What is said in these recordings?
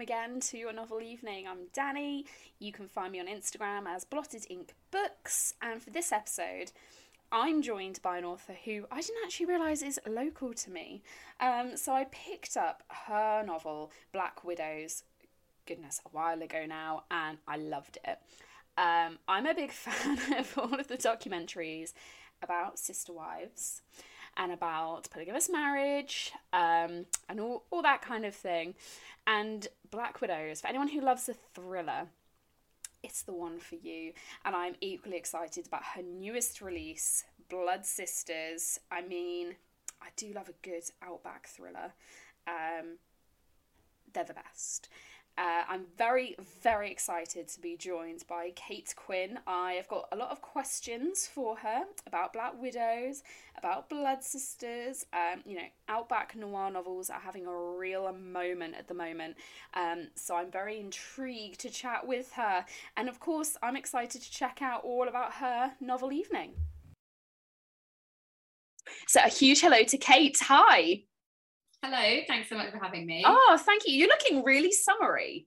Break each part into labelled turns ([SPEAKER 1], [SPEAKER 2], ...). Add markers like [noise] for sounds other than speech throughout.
[SPEAKER 1] welcome again to a novel evening. I'm Dannie. You can find me on Instagram as Blotted Ink Books, and for this episode, I'm joined by an author who I didn't actually realise is local to me. Um, so I picked up her novel, Black Widows, goodness, a while ago now, and I loved it. Um, I'm a big [laughs] fan of all of the documentaries about sister wives and about polygamous marriage um, and all, all that kind of thing. And Black Widows, for anyone who loves a thriller, it's the one for you. And I'm equally excited about her newest release, Blood Sisters. I mean, I do love a good Outback thriller. Um, they're the best. Uh, I'm very, very excited to be joined by Cate Quinn. I have got a lot of questions for her about Black Widows, about Blood Sisters. Um, you know, Outback noir novels are having a real moment at the moment. Um, so I'm very intrigued to chat with her. And of course, I'm excited to check out all about her novel evening. So a huge hello to Kate. Hi.
[SPEAKER 2] Hello, thanks so much for having me.
[SPEAKER 1] Oh, thank you. You're looking really summery.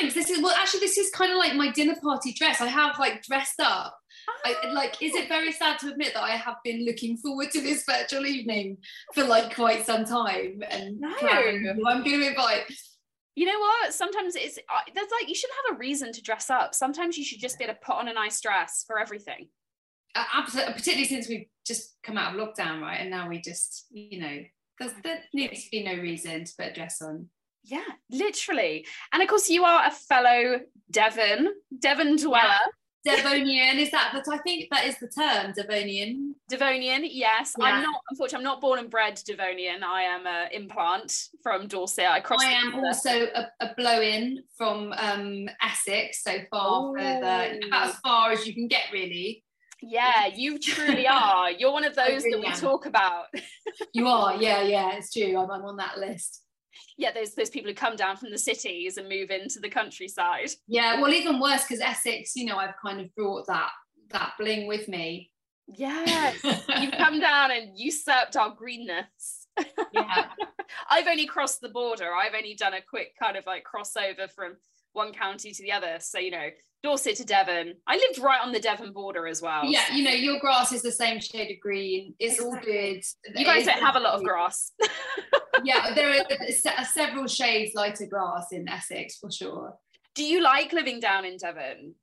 [SPEAKER 2] Thanks. This is well, actually, this is kind of like my dinner party dress. I have like dressed up. I,
[SPEAKER 1] Ah.
[SPEAKER 2] like, is it very sad to admit that I have been looking forward to this virtual evening for like quite some time? And
[SPEAKER 1] No.
[SPEAKER 2] I'm going to invite.
[SPEAKER 1] You know what? Sometimes it's uh, there's like you shouldn't have a reason to dress up. Sometimes you should just be able to put on a nice dress for everything.
[SPEAKER 2] Uh, absolutely, particularly since we've just come out of lockdown, right? And now we just, you know, there's, there needs to be no reason to put a dress on.
[SPEAKER 1] Yeah, literally. And of course, you are a fellow Devon, Devon dweller,
[SPEAKER 2] Devonian, is that, but I think that is the term, Devonian.
[SPEAKER 1] Devonian. Yes,
[SPEAKER 2] Yeah.
[SPEAKER 1] I'm not. Unfortunately, I'm not born and bred Devonian. I am a implant from Dorset. I crossed.
[SPEAKER 2] I am also a, a blow-in from um, Essex, so far further, about as far as you can get, really.
[SPEAKER 1] Yeah, you truly are. You're one of [laughs] those that we
[SPEAKER 2] am.
[SPEAKER 1] talk about. [laughs]
[SPEAKER 2] You are, yeah, yeah, it's true. I'm, I'm on that list.
[SPEAKER 1] yeah, there's those people who come down from the cities and move into the countryside.
[SPEAKER 2] Yeah, well, even worse because Essex, you know, I've kind of brought that that bling with me.
[SPEAKER 1] Yes, [laughs] you've come down and usurped our greenness.
[SPEAKER 2] yeah,
[SPEAKER 1] I've only crossed the border. I've only done a quick kind of like crossover from one county to the other. So, you know, Dorset to Devon. I lived right on the Devon border as well.
[SPEAKER 2] yeah, you know, your grass is the same shade of green. It's all good.
[SPEAKER 1] You guys don't have a lot of grass. [laughs]
[SPEAKER 2] Yeah, there are several shades lighter grass in Essex for sure.
[SPEAKER 1] Do you like living down in Devon?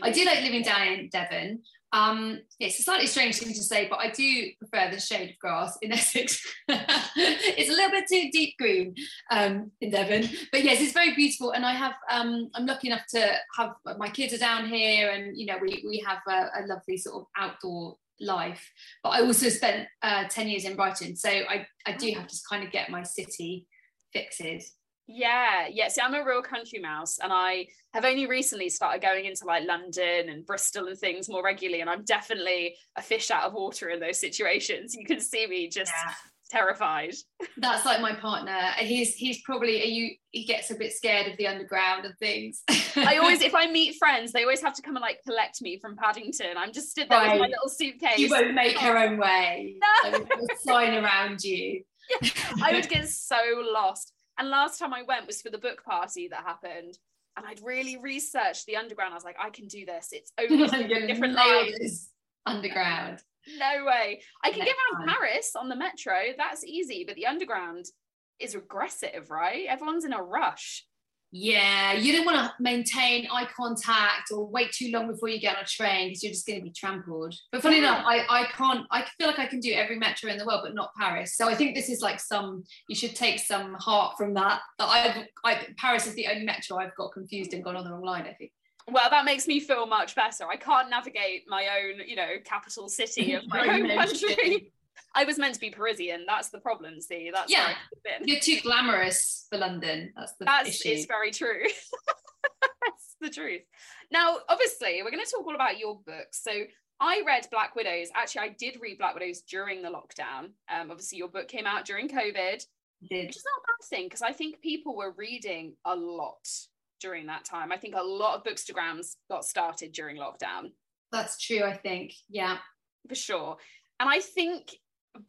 [SPEAKER 2] I do like living down in Devon. Um, it's a slightly strange thing to say, but I do prefer the shade of grass in [laughs] Essex. it's a little bit too deep green um, in Devon, but yes, it's very beautiful. And I have, um, I'm lucky enough to have my kids are down here, and you know, we we have a, a lovely sort of outdoor life. But I also spent uh, ten years in Brighton, so I I do have to kind of get my city fixes.
[SPEAKER 1] Yeah, yeah. See, I'm a real country mouse, and I have only recently started going into like London and Bristol and things more regularly. And I'm definitely a fish out of water in those situations. You can see me just terrified.
[SPEAKER 2] That's like my partner. He's he's probably you. He gets a bit scared of the underground and things.
[SPEAKER 1] I always, if I [laughs] meet friends, they always have to come and like collect me from Paddington. I'm just stood there with my little suitcase.
[SPEAKER 2] you won't make your own way. [laughs]
[SPEAKER 1] No.
[SPEAKER 2] Sign around you.
[SPEAKER 1] I would [laughs] get so lost. And last time I went was for the book party that happened. And I'd really researched the underground. I was like, I can do this. It's [laughs] only different
[SPEAKER 2] this underground.
[SPEAKER 1] No way. I can get around
[SPEAKER 2] time.
[SPEAKER 1] Paris on the metro. That's easy. But the underground is regressive, right? Everyone's in a rush.
[SPEAKER 2] Yeah, you don't want to maintain eye contact or wait too long before you get on a train because you're just going to be trampled. But funny enough, I, I can't, I feel like I can do every metro in the world, but not Paris. So I think this is like some, you should take some heart from that. That I've, I, Paris is the only metro I've got confused and gone on the wrong line, I think.
[SPEAKER 1] Well, that makes me feel much better. I can't navigate my own, you know, capital city of my [laughs] own country. I was meant to be Parisian. That's the problem. See, that's
[SPEAKER 2] Yeah. You're too glamorous for London. That's the
[SPEAKER 1] That's
[SPEAKER 2] issue.
[SPEAKER 1] it's very true. [laughs] That's the truth. Now, obviously, we're going to talk all about your book. So I read Black Widows. Actually, I did read Black Widows during the lockdown. Um, obviously, your book came out during COVID, which is not a bad thing because I think people were reading a lot during that time. I think a lot of bookstagrams got started during lockdown
[SPEAKER 2] That's true, I think. Yeah.
[SPEAKER 1] for sure. And I think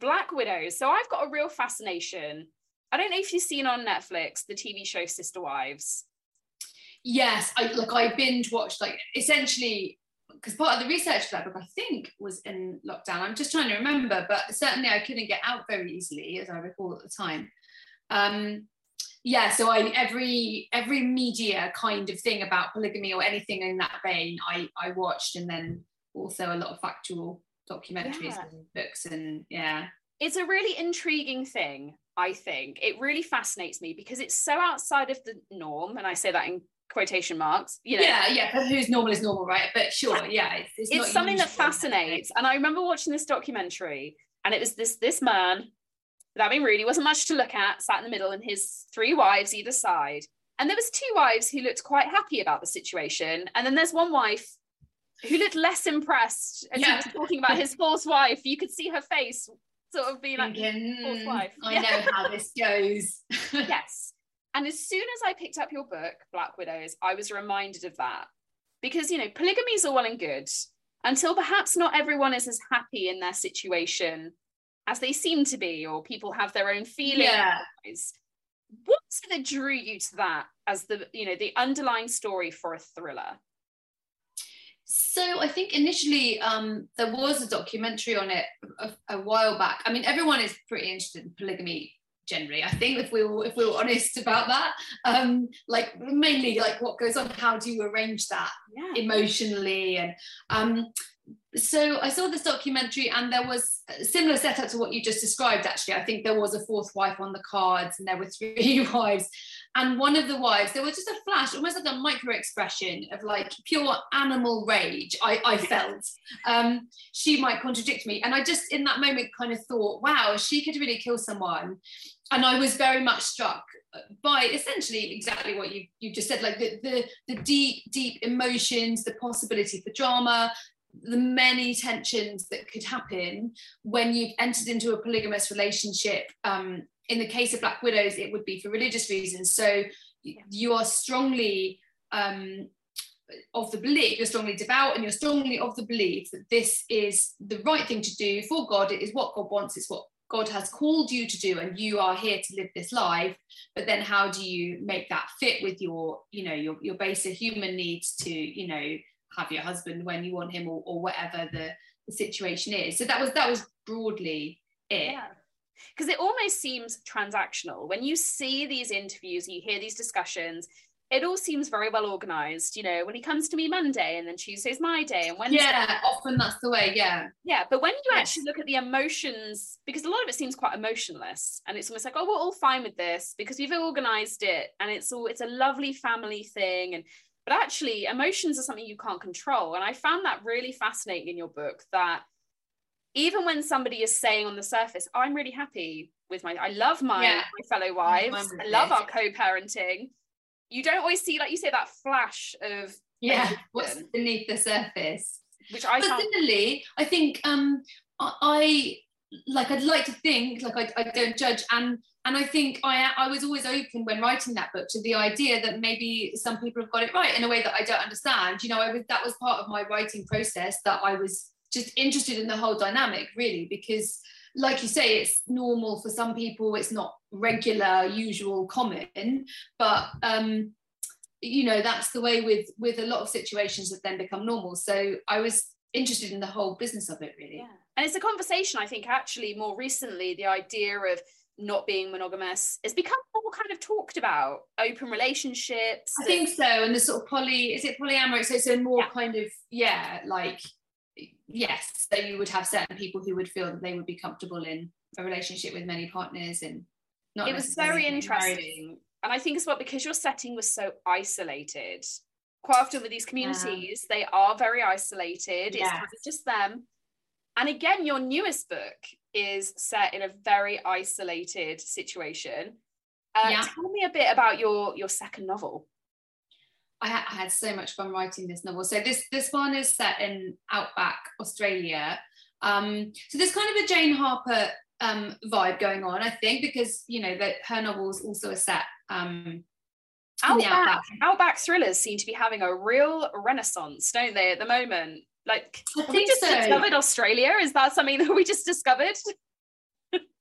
[SPEAKER 1] Black Widows. So I've got a real fascination I don't know if you've seen on Netflix the TV show Sister Wives.
[SPEAKER 2] Yes, I like I binge watched like essentially because part of the research for that book I think was in lockdown. I'm just trying to remember, but certainly I couldn't get out very easily, as I recall at the time. Um, yeah, so I every every media kind of thing about polygamy or anything in that vein, I I watched, and then also a lot of factual documentaries
[SPEAKER 1] Yeah.
[SPEAKER 2] and books, and yeah,
[SPEAKER 1] It's a really intriguing thing, I think. It really fascinates me because it's so outside of the norm, and I say that in quotation marks. You know,
[SPEAKER 2] yeah, yeah. But who's normal is normal, right? But sure, yeah, it's, it's,
[SPEAKER 1] it's something that fascinates. And I remember watching this documentary, and it was this this man, without being rude, he wasn't much to look at, sat in the middle, and his three wives either side. And there was two wives who looked quite happy about the situation, and then there's one wife who looked less impressed. And he was talking about his fourth wife. You could see her face sort of being like,
[SPEAKER 2] Thinking,
[SPEAKER 1] fourth
[SPEAKER 2] "Hmm,
[SPEAKER 1] wife."
[SPEAKER 2] I
[SPEAKER 1] Yeah.
[SPEAKER 2] know how this goes. [laughs] [laughs]
[SPEAKER 1] yes. And as soon as I picked up your book, Black Widows, I was reminded of that. Because, you know, polygamy is all well and good until perhaps not everyone is as happy in their situation as they seem to be, or people have their own feelings.
[SPEAKER 2] Yeah.
[SPEAKER 1] What's that drew you to that as the, you know, the underlying story for a thriller?
[SPEAKER 2] So I think initially um, there was a documentary on it a, a while back. I mean, everyone is pretty interested in polygamy generally. I think if we were if we were honest about that, um, like mainly like what goes on, how do you arrange that
[SPEAKER 1] Yeah.
[SPEAKER 2] emotionally and um, so I saw this documentary and there was a similar setup to what you just described actually I think there was a fourth wife on the cards and there were three [laughs] wives and one of the wives there was just a flash almost like a micro expression of like pure animal rage I, I felt. Um, she might contradict me. And I just in that moment kind of thought wow she could really kill someone. And I was very much struck by essentially exactly what you you just said like the the, the deep deep emotions the possibility for drama the many tensions that could happen when you've entered into a polygamous relationship um, in the case of black widows it would be for religious reasons. So you are strongly um, of the belief you're strongly devout and you're strongly of the belief that this is the right thing to do for god. It is what god wants. It's what god has called you to do and you are here to live this life. But then how do you make that fit with your you know your, your basic human needs to you know have your husband when you want him or, or whatever the, the situation is? So that was that was broadly it.
[SPEAKER 1] Yeah. Because it almost seems transactional. When you see these interviews, you hear these discussions, it all seems very well organized. You know, when he comes to me Monday and then Tuesday's my day and Wednesday.
[SPEAKER 2] yeah often that's the way yeah
[SPEAKER 1] Yeah, but when you
[SPEAKER 2] Yes.
[SPEAKER 1] actually look at the emotions, because a lot of it seems quite emotionless, and it's almost like, oh, we're all fine with this because we've organized it, and it's all it's a lovely family thing, and but actually, emotions are something you can't control, and I found that really fascinating in your book that even when somebody is saying on the surface, I'm really happy with my, I love my,
[SPEAKER 2] Yeah.
[SPEAKER 1] my fellow wives, I love our co-parenting. You don't always see, like you say, that flash of
[SPEAKER 2] yeah what's beneath the surface.
[SPEAKER 1] Which I
[SPEAKER 2] but similarly i think um I, I like i'd like to think like I, I don't judge. And and i think i i was always open when writing that book to the idea that maybe some people have got it right in a way that i don't understand. You know i was that was part of my writing process that i was just interested in the whole dynamic really because like you say it's normal for some people it's not regular usual common but um you know that's the way with with a lot of situations that then become normal so i was interested in the whole business of it really
[SPEAKER 1] Yeah. And it's a conversation, I think, actually, more recently, the idea of not being monogamous has become more kind of talked about. Open relationships.
[SPEAKER 2] i think so and the sort of poly is it polyamorous so so more
[SPEAKER 1] Yeah.
[SPEAKER 2] kind of yeah like yes so you would have certain people who would feel that they would be comfortable in a relationship with many partners and not
[SPEAKER 1] it was very
[SPEAKER 2] getting married.
[SPEAKER 1] interesting. And I think as well, because your setting was so isolated, quite often with these communities, they are very isolated. It's kind of just them. And again, your newest book is set in a very isolated situation. Uh,
[SPEAKER 2] Yeah.
[SPEAKER 1] Tell me a bit about your your second novel.
[SPEAKER 2] I, ha- I had so much fun writing this novel. So this this one is set in outback Australia. Um, so there's kind of a Jane Harper um, vibe going on, I think, because you know that her novels also are set um,
[SPEAKER 1] Outback,
[SPEAKER 2] outback.
[SPEAKER 1] outback thrillers seem to be having a real renaissance, don't they, at the moment? Like, we just
[SPEAKER 2] so.
[SPEAKER 1] discovered Australia? Is that something that we just discovered?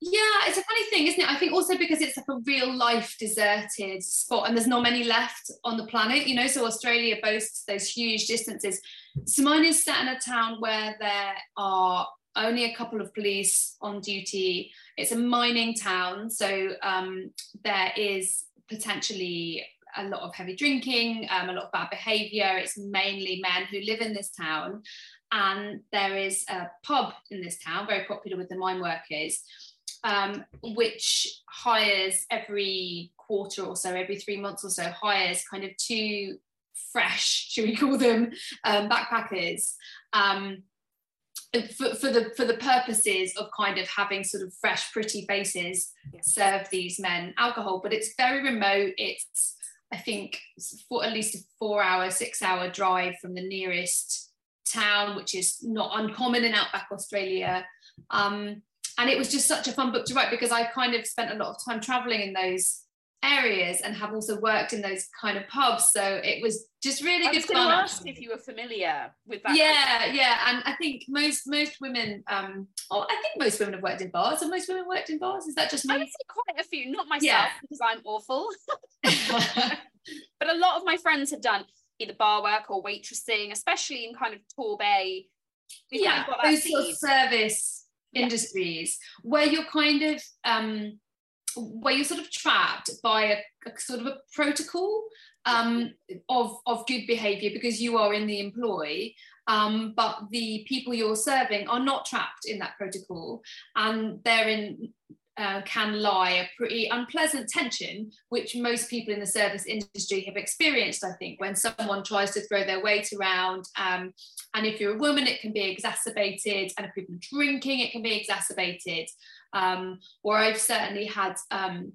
[SPEAKER 2] Yeah, it's a funny thing, isn't it? I think also because it's like a real life deserted spot and there's not many left on the planet, you know. So Australia boasts those huge distances. So mine is set in a town where there are only a couple of police on duty. It's a mining town, so um, there is potentially a lot of heavy drinking, um, a lot of bad behaviour. It's mainly men who live in this town, and there is a pub in this town, very popular with the mine workers, um, which hires every quarter or so, every three months or so, hires kind of two fresh, should we call them, um, backpackers. Um, for, for the for the purposes of kind of having sort of fresh pretty faces serve these men alcohol. But it's very remote. It's i think for at least a four hour six hour drive from the nearest town which is not uncommon in outback australia. Um, and it was just such a fun book to write because i kind of spent a lot of time traveling in those areas and have also worked in those kind of pubs. So it was just really
[SPEAKER 1] I
[SPEAKER 2] good
[SPEAKER 1] was going to
[SPEAKER 2] fun.
[SPEAKER 1] ask if you were familiar with that.
[SPEAKER 2] Yeah, yeah, and I think most most women, um, oh, I think most women have worked in bars. Have most women worked in bars? Is that just me?
[SPEAKER 1] would say quite a few, not myself
[SPEAKER 2] Yeah.
[SPEAKER 1] because I'm awful, [laughs] [laughs] but a lot of my friends have done either bar work or waitressing, especially in kind of Torbay. We've kind
[SPEAKER 2] yeah,
[SPEAKER 1] of got that
[SPEAKER 2] those sort of service. Industries where you're kind of um, where you're sort of trapped by a, a sort of a protocol um, of of good behaviour because you are in the employ. Um, but the people you're serving are not trapped in that protocol, and therein uh, can lie a pretty unpleasant tension, which most people in the service industry have experienced. I think when someone tries to throw their weight around, um, and if you're a woman, it can be exacerbated, and if people are drinking, it can be exacerbated. Um, or I've certainly had um,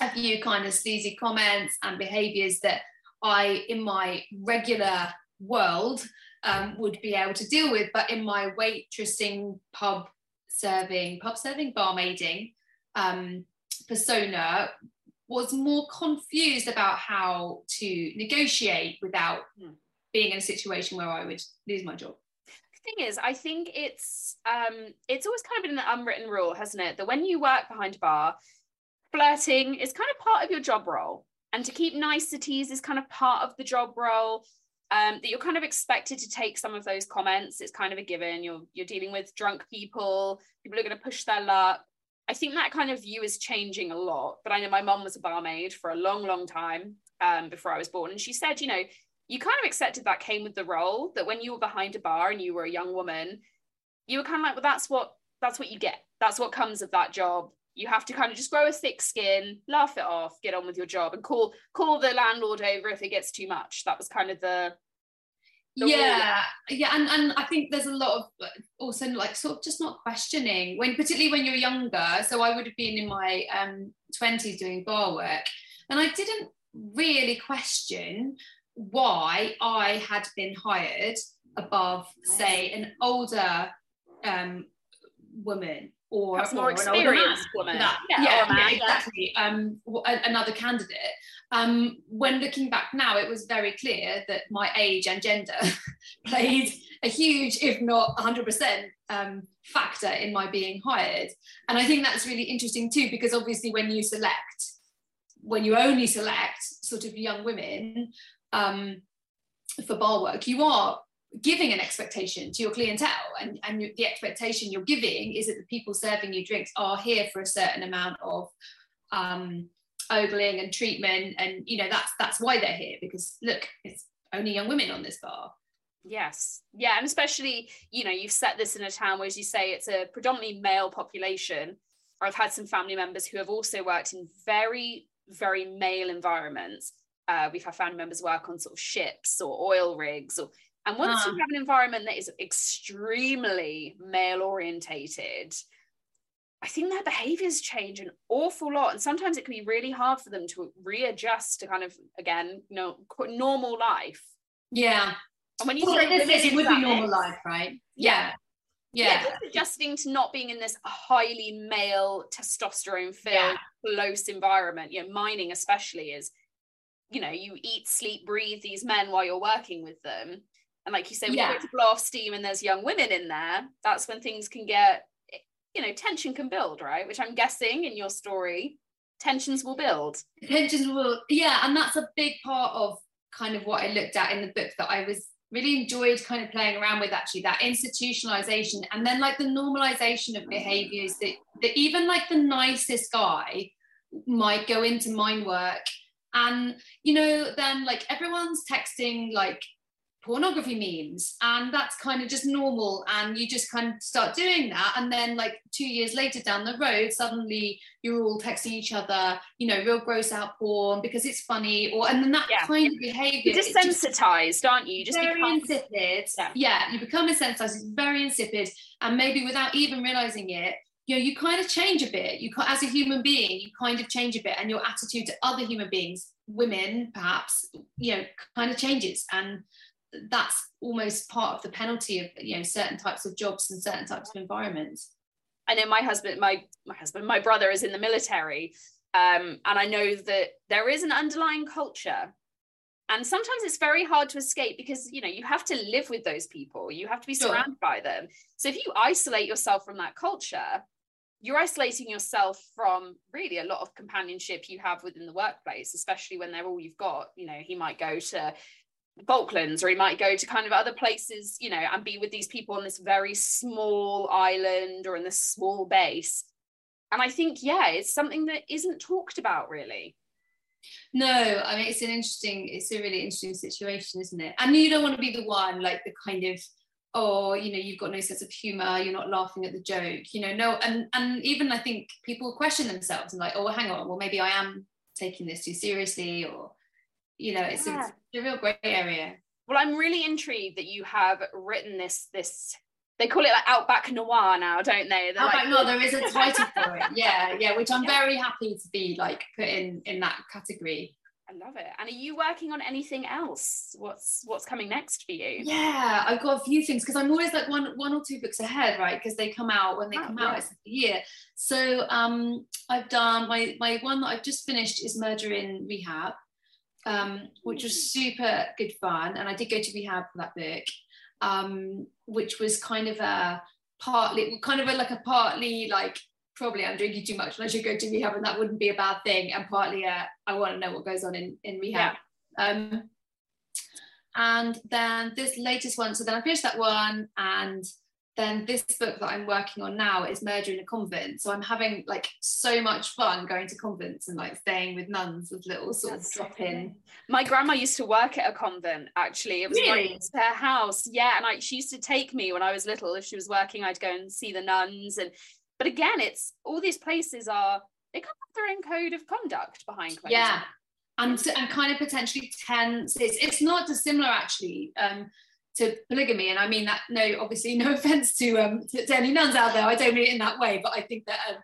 [SPEAKER 2] a few kind of sleazy comments and behaviours that I, in my regular world, um, would be able to deal with, but in my waitressing, pub serving, pub serving, barmaiding um, persona, was more confused about how to negotiate without
[SPEAKER 1] Hmm.
[SPEAKER 2] being in a situation where I would lose my job.
[SPEAKER 1] The thing is, I think it's um it's always kind of been an unwritten rule, hasn't it? That when you work behind a bar, flirting is kind of part of your job role. And to keep niceties is kind of part of the job role. Um, that you're kind of expected to take some of those comments. It's kind of a given. You're you're dealing with drunk people, people are going to push their luck. I think that kind of view is changing a lot. But I know my mum was a barmaid for a long, long time um, before I was born. And she said, you know, you kind of accepted that came with the role that when you were behind a bar and you were a young woman you were kind of like well that's what that's what you get that's what comes of that job you have to kind of just grow a thick skin laugh it off get on with your job and call call the landlord over if it gets too much that was kind of the.
[SPEAKER 2] Yeah yeah and, and i think there's a lot of also like sort of just not questioning when particularly when you're younger. So i would have been in my um 20s doing bar work and i didn't really question why i had been hired above say an older um woman or,
[SPEAKER 1] perhaps
[SPEAKER 2] or
[SPEAKER 1] more
[SPEAKER 2] an older man
[SPEAKER 1] experienced woman
[SPEAKER 2] that,
[SPEAKER 1] yeah,
[SPEAKER 2] yeah,
[SPEAKER 1] man,
[SPEAKER 2] yeah,
[SPEAKER 1] yeah.
[SPEAKER 2] exactly. Um, another candidate. Um, when looking back now, it was very clear that my age and gender [laughs] played a huge, if not 100%, um, factor in my being hired. And I think that's really interesting too, because obviously, when you select, when you only select sort of young women um, for bar work, you are giving an expectation to your clientele and, and the expectation you're giving is that the people serving you drinks are here for a certain amount of um, ogling and treatment and you know that's that's why they're here because look it's only young women on this bar
[SPEAKER 1] Yes. Yeah. And especially, you know, you've set this in a town where, as you say, it's a predominantly male population. I've had some family members who have also worked in very, very male environments. Uh, we've had family members work on sort of ships or oil rigs. Or, and once
[SPEAKER 2] Ah.
[SPEAKER 1] you have an environment that is extremely male orientated, I think their behaviors change an awful lot. And sometimes it can be really hard for them to readjust to kind of, again, you know, normal life.
[SPEAKER 2] yeah
[SPEAKER 1] And when you
[SPEAKER 2] well,
[SPEAKER 1] throw
[SPEAKER 2] it, is-
[SPEAKER 1] women
[SPEAKER 2] it would be normal life right
[SPEAKER 1] Yeah.
[SPEAKER 2] yeah
[SPEAKER 1] yeah,
[SPEAKER 2] yeah
[SPEAKER 1] just adjusting to not being in this highly male testosterone filled
[SPEAKER 2] Yeah.
[SPEAKER 1] close environment you know mining especially is you know you eat sleep breathe these men while you're working with them and like you say when
[SPEAKER 2] Yeah.
[SPEAKER 1] you go to blow off steam and there's young women in there that's when things can get you know, tension can build, right? Which I'm guessing in your story, tensions will build.
[SPEAKER 2] Tensions will, yeah, and that's a big part of kind of what I looked at in the book that I was really enjoyed kind of playing around with actually that institutionalization and then like the normalization of behaviors that, that even like the nicest guy might go into mind work and you know then like everyone's texting like pornography memes and that's kind of just normal and you just kind of start doing that and then like two years later down the road suddenly you're all texting each other you know real gross out porn because it's funny or and then that yeah. kind of behavior
[SPEAKER 1] you're desensitized just, aren't you, you
[SPEAKER 2] just very become... insipid yeah. yeah you become desensitized it's very insipid and maybe without even realizing it you know you kind of change a bit you as a human being you kind of change a bit and your attitude to other human beings women perhaps you know kind of changes and that's almost part of the penalty of you know certain types of jobs and certain types of environments.
[SPEAKER 1] I know my husband my my husband my brother is in the military um, and i know that there is an underlying culture. And sometimes it's very hard to escape because you know you have to live with those people. You have to be surrounded by them. So if you isolate yourself from that culture you're isolating yourself from really a lot of companionship you have within the workplace especially when they're all you've got. You know he might go to Falklands, or he might go to kind of other places, you know, and be with these people on this very small island or in this small base. And I think, yeah, it's something that isn't talked about really.
[SPEAKER 2] No, I mean, it's an interesting, it's a really interesting situation, isn't it? And you don't want to be the one, like the kind of, oh, you know, you've got no sense of humor, you're not laughing at the joke, you know, no. And, and even I think people question themselves and like, oh, hang on, well, maybe I am taking this too seriously or, you know, it's, yeah. it's a real great area.
[SPEAKER 1] Well, I'm really intrigued that you have written this this they call it like outback noir now don't they?
[SPEAKER 2] They're outback like, noir there is a title for it. [laughs] Yeah yeah which i'm yeah. very happy to be like put in in that category.
[SPEAKER 1] I love it. And are you working on anything else? What's what's coming next for you?
[SPEAKER 2] Yeah i've got a few things because i'm always like one one or two books ahead right? Because they come out when they oh, come yeah. out it's a year. So um i've done my my one that i've just finished is murder in rehab um, which was super good fun. And I did go to rehab for that book, um, which was kind of a partly, kind of a, like a partly like, probably I'm drinking too much and I should go to rehab and that wouldn't be a bad thing. And partly uh, I want to know what goes on in, in rehab. Yeah. Um, and then this latest one, so then I finished that one and then this book that I'm working on now is Murder in a Convent. So I'm having like so much fun going to convents and like staying with nuns with little sort That's of drop in.
[SPEAKER 1] My grandma used to work at a convent actually. It was
[SPEAKER 2] really?
[SPEAKER 1] her house. Yeah. And I, she used to take me when I was little. If she was working, I'd go and see the nuns. And but again, it's all these places are they come with their own code of conduct behind closed.
[SPEAKER 2] Yeah. And, and kind of potentially tense. It's, it's not dissimilar actually. Um, to polygamy. And i mean that no obviously no [laughs] offense to um to, to, any nuns out there. I don't mean it in that way but i think that um,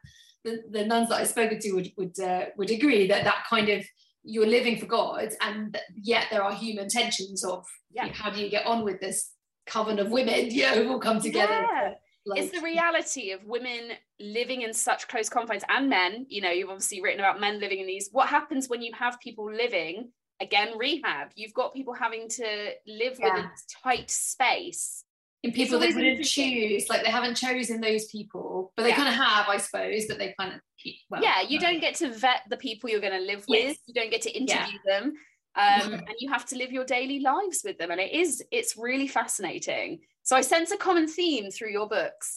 [SPEAKER 2] the, the nuns that i've spoken to would would uh, would agree that that kind of you're living for god and yet there are human tensions of yeah. how do you get on with this coven of women? [laughs] You know who all come together.
[SPEAKER 1] Yeah. Like, it's the reality of women living in such close confines and men you know you've obviously written about men living in these. What happens when you have people living again rehab you've got people having to live yeah. with a tight space
[SPEAKER 2] in people they didn't choose like they haven't chosen those people but they yeah. kind of have i suppose but they kind of keep
[SPEAKER 1] well, yeah you don't get to vet the people you're going to live yes. with you don't get to interview yeah. them um, and you have to live your daily lives with them and it is it's really fascinating so i sense a common theme through your books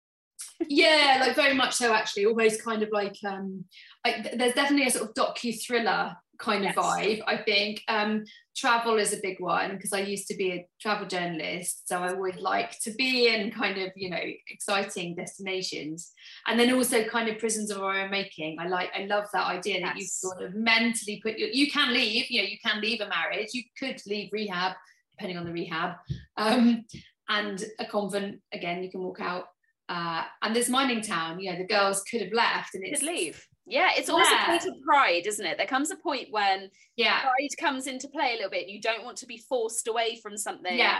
[SPEAKER 1] [laughs]
[SPEAKER 2] yeah like very much so actually almost kind of like um I, there's definitely a sort of docu thriller kind of yes. vibe. I think um, travel is a big one because I used to be a travel journalist, so I would like to be in kind of you know exciting destinations, and then also kind of prisons of our own making. I like I love that idea that you sort of mentally put your you can leave, you know, you can leave a marriage, you could leave rehab depending on the rehab, um, and a convent again you can walk out. Uh, and this mining town, you know, the girls could have left and it's
[SPEAKER 1] could leave yeah, it's almost yeah. a point of pride, isn't it? There comes a point when
[SPEAKER 2] yeah.
[SPEAKER 1] pride comes into play a little bit. You don't want to be forced away from something.
[SPEAKER 2] Yeah.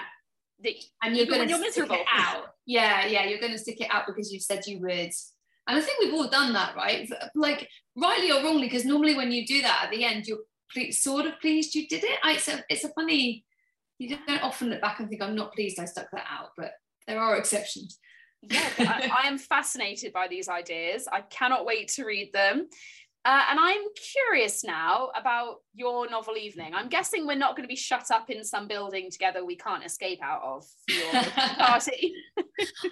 [SPEAKER 1] That,
[SPEAKER 2] and you're going to stick it out. Yeah, yeah, you're going to stick it out because you said you would. And I think we've all done that, right? Like rightly or wrongly, because normally when you do that at the end, you're sort of pleased you did it. I, it's, a, it's a funny. You don't often look back and think I'm not pleased I stuck that out, but there are exceptions.
[SPEAKER 1] Yeah, I, I, am fascinated by these ideas. I cannot wait to read them. Uh, and I'm curious now about your novel evening. I'm guessing we're not going to be shut up in some building together we can't escape out of for your [laughs] party.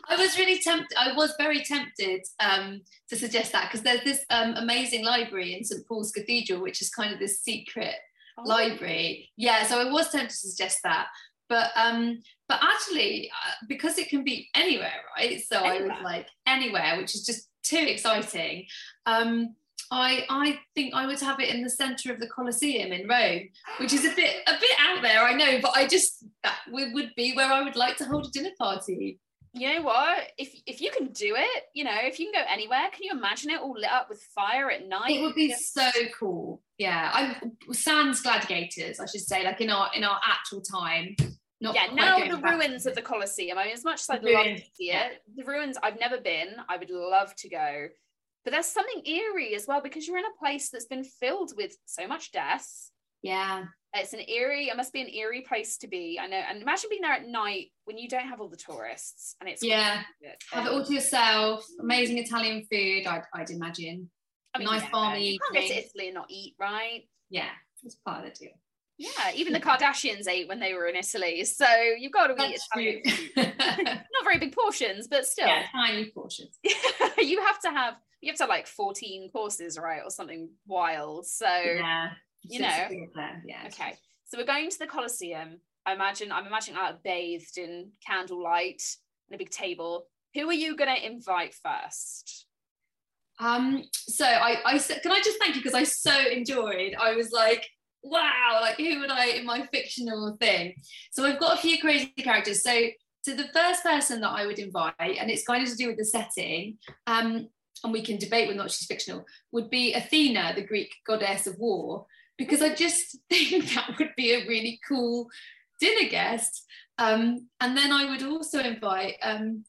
[SPEAKER 2] I was really tempted, I was very tempted um, to suggest that because there's this um, amazing library in St Paul's Cathedral, which is kind of this secret oh. library. Yeah, so I was tempted to suggest that. But um, but actually, uh, because it can be anywhere, right? So anywhere. I was like anywhere, which is just too exciting. Um, I I think I would have it in the centre of the Colosseum in Rome, which is a bit a bit out there, I know, but I just that would, be where I would like to hold a dinner party.
[SPEAKER 1] You know what? If if you can do it, you know, if you can go anywhere, can you imagine it all lit up with fire at night?
[SPEAKER 2] It would be so cool. Yeah, I'm sans gladiators, I should say, like in our in our actual time.
[SPEAKER 1] Not yeah, now the ruins of the Colosseum. I mean, as much as I'd love to see it, the ruins I've never been. I would love to go but there's something eerie as well because you're in a place that's been filled with so much death.
[SPEAKER 2] Yeah.
[SPEAKER 1] It's an eerie, it must be an eerie place to be. I know. And imagine being there at night when you don't have all the tourists and it's
[SPEAKER 2] yeah. Have it all to yourself. Amazing Italian food, I'd, I'd imagine. I mean, nice yeah, farmy.
[SPEAKER 1] You can't go to Italy and not eat, right?
[SPEAKER 2] Yeah, it's part of the deal.
[SPEAKER 1] Yeah, even the Kardashians ate when they were in Italy. So you've got to eat Italian. [laughs] Not very big portions, but still.
[SPEAKER 2] Yeah, tiny portions. [laughs]
[SPEAKER 1] you have to have you have to have like 14 courses, right? Or something wild. So
[SPEAKER 2] yeah,
[SPEAKER 1] you know. Yeah. Okay. So we're going to the Colosseum. I imagine I'm imagining like bathed in candlelight and a big table. Who are you gonna invite first?
[SPEAKER 2] Um, so I, I can I just thank you because I so enjoyed. I was like, wow, like who would I in my fictional thing? So I've got a few crazy characters. So so the first person that I would invite, and it's kind of to do with the setting, um, and we can debate whether or not she's fictional, would be Athena, the Greek goddess of war, because I just [laughs] think that would be a really cool dinner guest. Um, and then I would also invite um,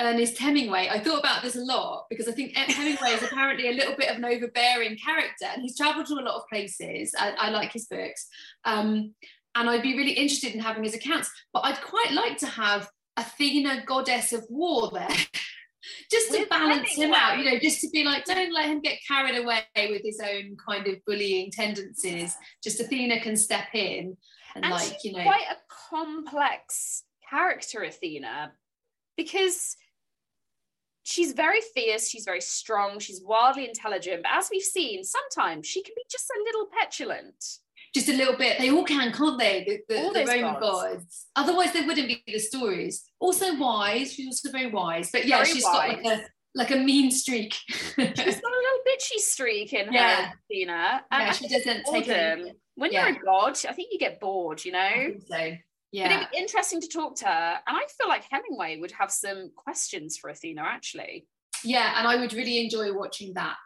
[SPEAKER 2] Ernest Hemingway. I thought about this a lot because I think Hemingway is apparently a little bit of an overbearing character and he's traveled to a lot of places. I, I like his books. Um, and I'd be really interested in having his accounts, but I'd quite like to have Athena, goddess of war, there. [laughs] just to with balance him out, you know, just to be like, don't let him get carried away with his own kind of bullying tendencies. Just Athena can step in and, and like, you know,
[SPEAKER 1] quite a complex character, Athena, because she's very fierce, she's very strong, she's wildly intelligent. But as we've seen, sometimes she can be just a little petulant.
[SPEAKER 2] Just a little bit. They all can, can't they? The, the, the Roman gods. gods. Otherwise, there wouldn't be the stories. Also wise. She's also very wise. But yeah, very she's wise. got like a like a mean streak. she's
[SPEAKER 1] got a little bitchy streak in yeah. her, Athena.
[SPEAKER 2] And yeah, she doesn't take it.
[SPEAKER 1] When yeah. you're a god, I think you get bored, you know?
[SPEAKER 2] so.
[SPEAKER 1] Yeah. But it'd be interesting to talk to her. And I feel like Hemingway would have some questions for Athena, actually.
[SPEAKER 2] Yeah, and I would really enjoy watching that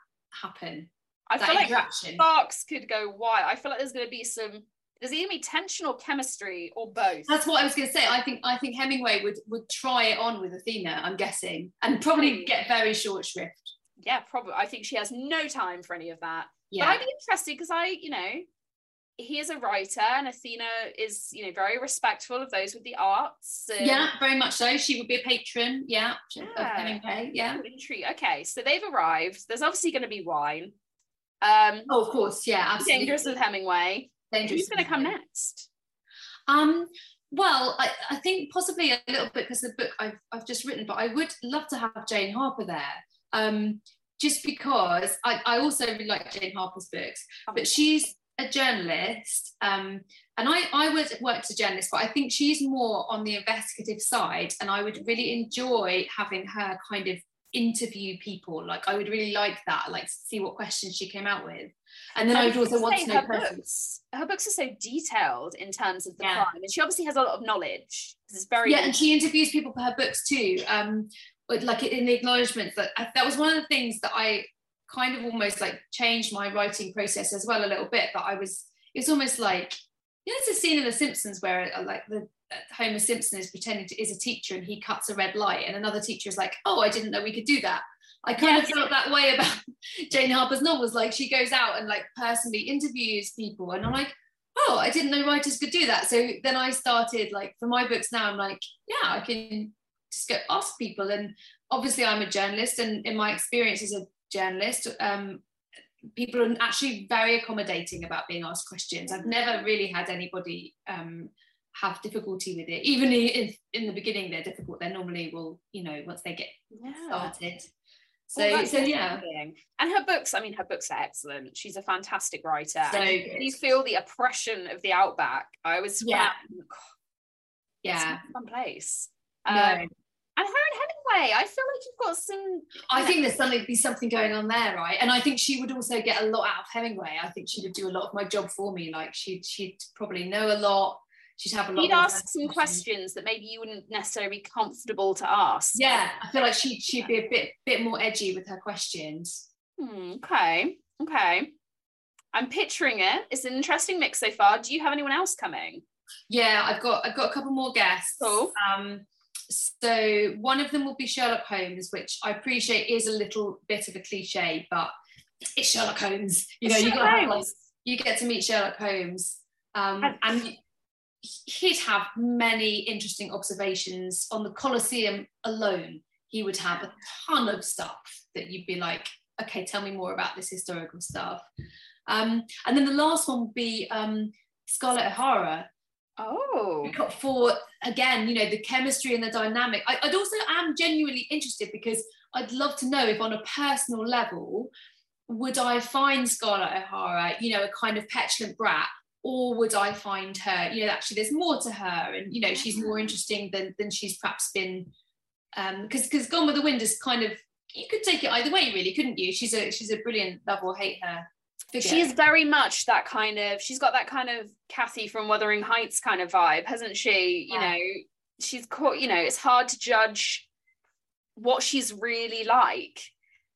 [SPEAKER 2] happen.
[SPEAKER 1] I that feel like Sparks could go wild. I feel like there's going to be some. There's either be tension or chemistry or both.
[SPEAKER 2] That's what I was going to say. I think I think Hemingway would would try it on with Athena. I'm guessing, and probably get very short shrift.
[SPEAKER 1] Yeah, probably. I think she has no time for any of that. Yeah. But I'd be interested because I, you know, he is a writer and Athena is, you know, very respectful of those with the arts.
[SPEAKER 2] And... Yeah, very much so. She would be a patron, yeah, yeah. of Hemingway. Yeah.
[SPEAKER 1] Intrigue. Okay, so they've arrived. There's obviously going to be wine. Um,
[SPEAKER 2] oh, of course, yeah, absolutely.
[SPEAKER 1] Dangerous with Hemingway. Dangerous Who's going to come next?
[SPEAKER 2] Um, well, I, I think possibly a little bit because the book I've, I've just written, but I would love to have Jane Harper there. Um, just because I, I also really like Jane Harper's books, but she's a journalist, um, and I, I was worked as a journalist, but I think she's more on the investigative side, and I would really enjoy having her kind of interview people. Like I would really like that, like see what questions she came out with. And then I would also want to know
[SPEAKER 1] her books. Her books are so detailed in terms of the yeah. crime, and she obviously has a lot of knowledge. It's very
[SPEAKER 2] yeah, and she interviews people for her books too. Um, like in the acknowledgements that that was one of the things that I kind of almost like changed my writing process as well a little bit. That I was, it's almost like, you know, there's a scene in The Simpsons where uh, like the Homer Simpson is pretending to is a teacher and he cuts a red light, and another teacher is like, "Oh, I didn't know we could do that." I kind yeah. of felt that way about [laughs] Jane Harper's novels. Like she goes out and like personally interviews people, and I'm like, "Oh, I didn't know writers could do that." So then I started like for my books now. I'm like, "Yeah, I can just go ask people. And obviously, I'm a journalist, and in my experience as a journalist, um, people are actually very accommodating about being asked questions. I've never really had anybody um, have difficulty with it. Even if in the beginning they're difficult, they normally will, you know, once they get yeah. started. So, well, so yeah.
[SPEAKER 1] And her books, I mean, her books are excellent. She's a fantastic writer. So you feel the oppression of the outback. I was
[SPEAKER 2] yeah, yeah,
[SPEAKER 1] fun place. No. And her and Hemingway, I feel like you've got some.
[SPEAKER 2] I think there's something be something going on there, right? And I think she would also get a lot out of Hemingway. I think she would do a lot of my job for me. Like she'd she'd probably know a lot. She'd have a lot.
[SPEAKER 1] She'd ask some questions that maybe you wouldn't necessarily be comfortable to ask.
[SPEAKER 2] Yeah, I feel like she'd she'd be a bit bit more edgy with her questions.
[SPEAKER 1] Hmm, okay, okay. I'm picturing it. It's an interesting mix so far. Do you have anyone else coming?
[SPEAKER 2] Yeah, I've got I've got a couple more guests.
[SPEAKER 1] Cool.
[SPEAKER 2] Um, so one of them will be Sherlock Holmes, which I appreciate is a little bit of a cliche, but it's Sherlock Holmes. You know, you like, you get to meet Sherlock Holmes, um, and he'd have many interesting observations on the Colosseum alone. He would have a ton of stuff that you'd be like, okay, tell me more about this historical stuff. Um, and then the last one would be um, Scarlett O'Hara,
[SPEAKER 1] Oh.
[SPEAKER 2] For again, you know, the chemistry and the dynamic. I, would also am genuinely interested because I'd love to know if on a personal level, would I find Scarlett O'Hara, you know, a kind of petulant brat, or would I find her, you know, actually there's more to her and you know, she's more interesting than than she's perhaps been um because because Gone with the Wind is kind of you could take it either way, really, couldn't you? She's a she's a brilliant love or hate her
[SPEAKER 1] figure. She's very much that kind of. She's got that kind of Kathy from Wuthering Heights kind of vibe, hasn't she? You yeah. know, she's caught. You know, it's hard to judge what she's really like.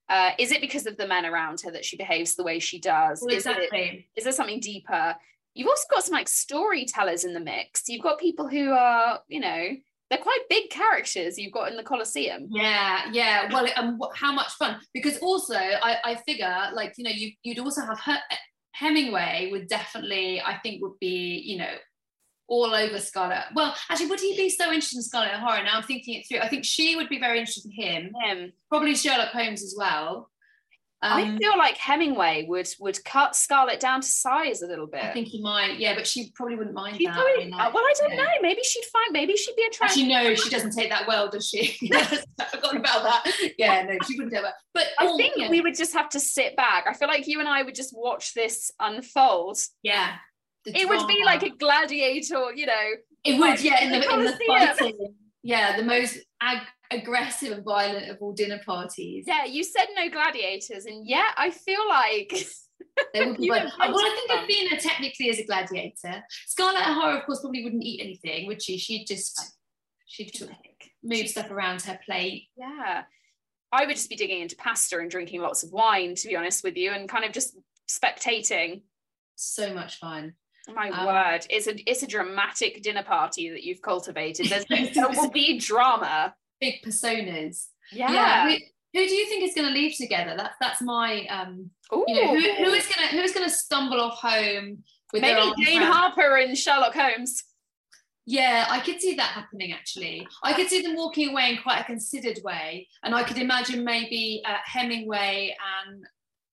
[SPEAKER 1] Uh, is it because of the men around her that she behaves the way she does?
[SPEAKER 2] Well, exactly.
[SPEAKER 1] Is, it, is there something deeper? You've also got some like storytellers in the mix. You've got people who are, you know, they're quite big characters you've got in the Colosseum.
[SPEAKER 2] Yeah, yeah. Well, and um, how much fun? Because also, I, I figure like you know you you'd also have her, Hemingway would definitely I think would be you know all over Scarlett. Well, actually, would he be so interested in Scarlett O'Hara? Now I'm thinking it through. I think she would be very interested in him.
[SPEAKER 1] Him.
[SPEAKER 2] Probably Sherlock Holmes as well.
[SPEAKER 1] Um, I feel like Hemingway would would cut Scarlett down to size a little bit.
[SPEAKER 2] I think he might, yeah, but she probably wouldn't mind that. Probably, I
[SPEAKER 1] like, well, I don't yeah. know. Maybe she'd find. Maybe she'd be attracted.
[SPEAKER 2] Actually, no, she doesn't take that well, does she? [laughs] [laughs] I've forgotten about that. Yeah, no, she wouldn't do that. But
[SPEAKER 1] I oh, think yeah. we would just have to sit back. I feel like you and I would just watch this unfold.
[SPEAKER 2] Yeah,
[SPEAKER 1] it would be like a gladiator, you know.
[SPEAKER 2] It would, yeah, in the, in the fighting. Yeah, the most ag- aggressive and violent of all dinner parties.
[SPEAKER 1] Yeah, you said no gladiators, and yeah, I feel like. [laughs]
[SPEAKER 2] they would be well, I think Athena technically is a gladiator. Scarlett O'Hara, of course, probably wouldn't eat anything, would she? She'd just she'd move stuff around her plate.
[SPEAKER 1] Yeah. I would just be digging into pasta and drinking lots of wine, to be honest with you, and kind of just spectating.
[SPEAKER 2] So much fun.
[SPEAKER 1] My um, word, it's a it's a dramatic dinner party that you've cultivated. There's [laughs] there will be drama
[SPEAKER 2] big personas.
[SPEAKER 1] Yeah. yeah.
[SPEAKER 2] Who, who, do you think is going to leave together? That's that's my um. Ooh. You know, who, who is gonna who is gonna stumble off home with
[SPEAKER 1] maybe Jane Harper and Sherlock Holmes.
[SPEAKER 2] Yeah, I could see that happening actually. I could see them walking away in quite a considered way, and I could imagine maybe uh, Hemingway and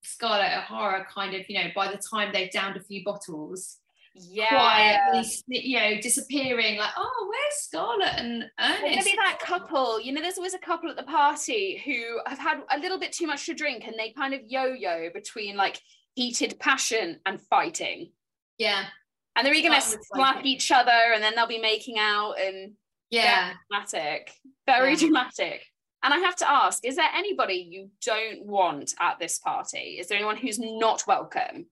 [SPEAKER 2] Scarlett O'Hara kind of, you know, by the time they've downed a few bottles,
[SPEAKER 1] yeah.
[SPEAKER 2] quietly, you know, disappearing. Like, oh, where's Scarlett and Ernest?
[SPEAKER 1] Maybe that couple. You know, there's always a couple at the party who have had a little bit too much to drink, and they kind of yo-yo between like heated passion and fighting.
[SPEAKER 2] Yeah.
[SPEAKER 1] And they're going to slap each other, and then they'll be making out, and
[SPEAKER 2] yeah,
[SPEAKER 1] dramatic, very yeah. dramatic. And I have to ask, is there anybody you don't want at this party? Is there anyone who's not welcome?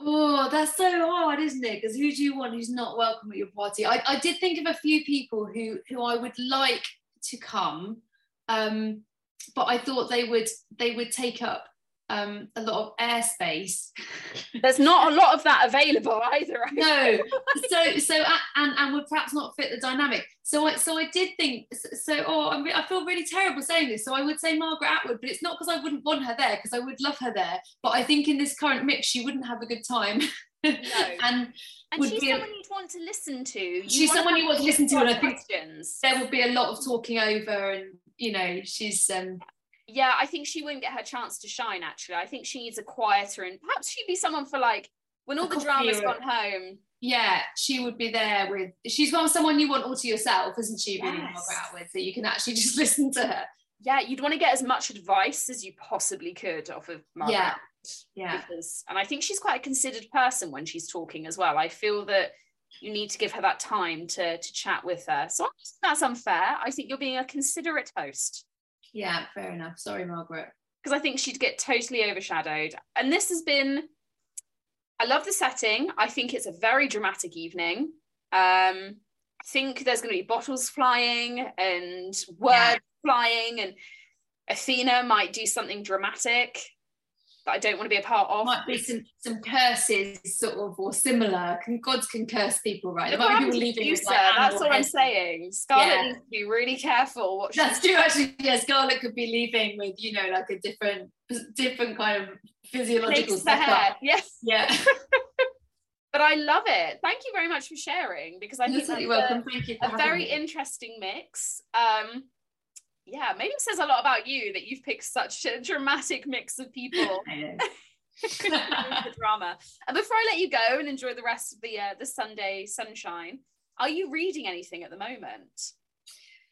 [SPEAKER 2] Oh, that's so hard, isn't it? Because who do you want who's not welcome at your party? I, I did think of a few people who who I would like to come, um, but I thought they would they would take up um, a lot of airspace. [laughs]
[SPEAKER 1] There's not a lot of that available either.
[SPEAKER 2] I no, so so and and would perhaps not fit the dynamic. So I so I did think so. Oh, I'm, I feel really terrible saying this. So I would say Margaret Atwood, but it's not because I wouldn't want her there because I would love her there. But I think in this current mix, she wouldn't have a good time.
[SPEAKER 1] No. [laughs]
[SPEAKER 2] and
[SPEAKER 1] And
[SPEAKER 2] would
[SPEAKER 1] she's
[SPEAKER 2] be a-
[SPEAKER 1] someone you'd want to listen to. You
[SPEAKER 2] She's someone you want to listen to, and I think- there will be a lot of talking over, and you know, she's um,
[SPEAKER 1] Yeah, I think she wouldn't get her chance to shine. Actually, I think she needs a quieter, and perhaps she'd be someone for like when
[SPEAKER 2] A
[SPEAKER 1] all the drama's gone home.
[SPEAKER 2] yeah, she would be there with. She's one someone you want all to yourself, isn't she? Really,
[SPEAKER 1] Yes.
[SPEAKER 2] Margaret Atwood, so you can actually [laughs] just listen to her.
[SPEAKER 1] Yeah, you'd want to get as much advice as you possibly could off of Margaret.
[SPEAKER 2] Yeah. Yeah,
[SPEAKER 1] because and I think she's quite a considered person when she's talking as well. I feel that you need to give her that time to to chat with her. So I think that's unfair. I think you're being a considerate host
[SPEAKER 2] yeah, fair enough. Sorry, Margaret.
[SPEAKER 1] because I think she'd get totally overshadowed. And this has been I love the setting. I think it's a very dramatic evening. Um I think there's going to be bottles flying and words
[SPEAKER 2] Yeah.
[SPEAKER 1] flying and Athena might do something dramatic that I don't want to be a part of.
[SPEAKER 2] Might be some some curses, sort of, or similar. Can gods can curse people, right? There might be people leaving with like
[SPEAKER 1] That's what I'm saying. Scarlet
[SPEAKER 2] Yeah.
[SPEAKER 1] needs to be really careful what
[SPEAKER 2] That's true, actually. Yeah, Scarlet could be leaving with, you know, like a different, different kind of physiological setup.
[SPEAKER 1] Yes,
[SPEAKER 2] Yeah, [laughs]
[SPEAKER 1] but I love it. Thank you very much for sharing because I
[SPEAKER 2] you're
[SPEAKER 1] think that's
[SPEAKER 2] absolutely welcome. Thank you.
[SPEAKER 1] A, a very
[SPEAKER 2] me.
[SPEAKER 1] interesting mix. Um, yeah, maybe it says a lot about you that you've picked such a dramatic mix of people
[SPEAKER 2] I know.
[SPEAKER 1] with the drama. And before I let you go and enjoy the rest of the uh, the Sunday sunshine, are you reading anything at the moment?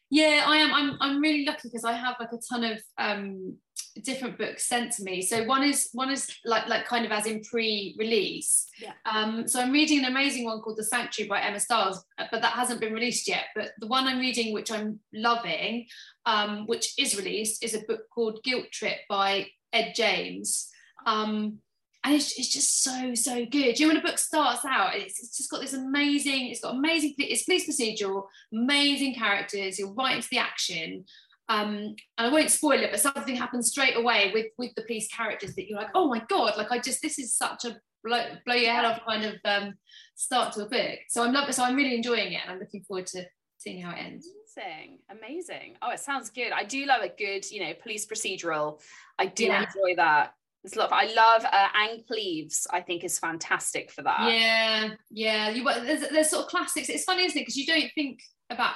[SPEAKER 2] Yeah, I am. I'm. I'm really lucky because I have like a ton of um, different books sent to me. So one is one is like like kind of as in pre-release.
[SPEAKER 1] Yeah.
[SPEAKER 2] Um, so I'm reading an amazing one called The Sanctuary by Emma Stiles, but that hasn't been released yet. But the one I'm reading, which I'm loving, um, which is released, is a book called Guilt Trip by Ed James. Um, and it's, it's just so so good. You know when a book starts out, it's, it's just got this amazing. It's got amazing. It's police procedural, amazing characters. You're right into the action. Um, and I won't spoil it, but something happens straight away with with the police characters that you're like, oh my god, like I just this is such a blow, blow your head off kind of um, start to a book. So I'm loving. So I'm really enjoying it, and I'm looking forward to seeing how it ends.
[SPEAKER 1] Amazing, amazing. Oh, it sounds good. I do love a good, you know, police procedural. I do
[SPEAKER 2] Yeah.
[SPEAKER 1] enjoy that. It's a lot. Of, I love uh, Ann Cleeves. I think is fantastic for that.
[SPEAKER 2] Yeah, yeah. You there's, there's sort of classics. It's funny, isn't it? Because you don't think about.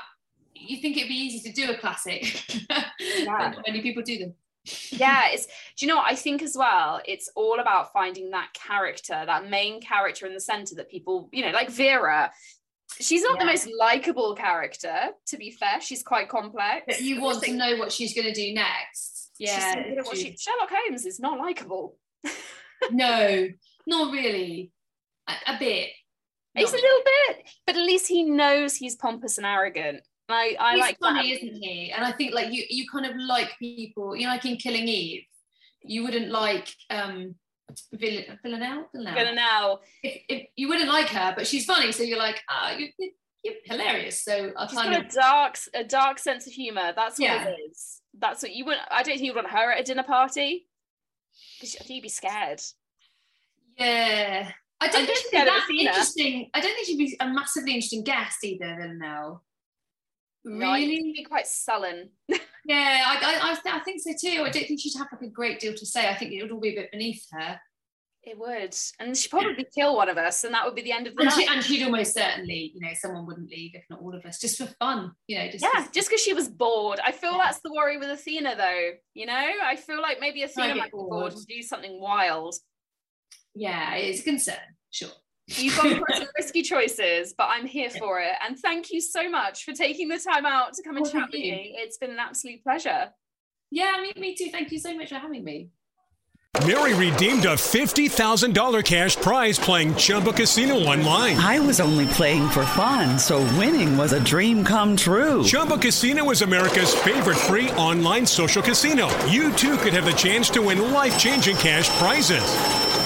[SPEAKER 2] You think it'd be easy to do a classic, [laughs] not many people do them.
[SPEAKER 1] yeah it's do you know what i think as well it's all about finding that character that main character in the center that people you know like vera she's not the most likable character to be fair she's quite complex
[SPEAKER 2] But you want to know what she's going to do next. Yeah.
[SPEAKER 1] so good at what she- sherlock holmes is not likable [laughs]
[SPEAKER 2] no, not really. A, a bit.
[SPEAKER 1] he's a little bit but at least he knows he's pompous and arrogant i i
[SPEAKER 2] he's
[SPEAKER 1] like
[SPEAKER 2] funny,
[SPEAKER 1] that.
[SPEAKER 2] isn't he? And I think like you, you kind of like people. You know, like in Killing Eve, you wouldn't like um Vill- Villanelle. Villanelle.
[SPEAKER 1] Villanelle,
[SPEAKER 2] If, if you wouldn't like her, but she's funny, so you're like, ah, you, you, you're hilarious. So I kind
[SPEAKER 1] got
[SPEAKER 2] of
[SPEAKER 1] a dark a dark sense of humor that's what
[SPEAKER 2] Yeah.
[SPEAKER 1] it is that's what you wouldn't i don't think you'd want her at a dinner party i you'd be scared
[SPEAKER 2] yeah. I don't
[SPEAKER 1] I'm
[SPEAKER 2] think she'd be that interesting. I don't think she'd be a massively interesting guest either, Villanelle.
[SPEAKER 1] No, I
[SPEAKER 2] Really?
[SPEAKER 1] be quite sullen [laughs]
[SPEAKER 2] Yeah, I, I, I, th- I think so too. I don't think she'd have like a great deal to say. I think it would all be a bit beneath her.
[SPEAKER 1] It would, and she'd probably kill one of us, and that would be the end of the
[SPEAKER 2] And,
[SPEAKER 1] night.
[SPEAKER 2] she, and she'd almost certainly, you know, someone wouldn't leave, if not all of us, just for fun, you know. Just
[SPEAKER 1] yeah, just because she was bored. I feel
[SPEAKER 2] Yeah.
[SPEAKER 1] that's the worry with Athena, though. You know, I feel like maybe Athena might be bored
[SPEAKER 2] bored.
[SPEAKER 1] to do something wild.
[SPEAKER 2] yeah, it's a concern, sure.
[SPEAKER 1] You've gone for some [laughs] risky choices, but I'm here for it. And thank you so much for taking the time out to come and
[SPEAKER 2] Oh,
[SPEAKER 1] chat with
[SPEAKER 2] you.
[SPEAKER 1] me. It's been an absolute pleasure.
[SPEAKER 2] Yeah, me, me too. Thank you so much for having me.
[SPEAKER 3] Mary redeemed a $50,000 cash prize playing Chumba Casino online.
[SPEAKER 4] I was only playing for fun, so winning was a dream come true.
[SPEAKER 3] Chumba Casino is America's favorite free online social casino. You too could have the chance to win life changing cash prizes.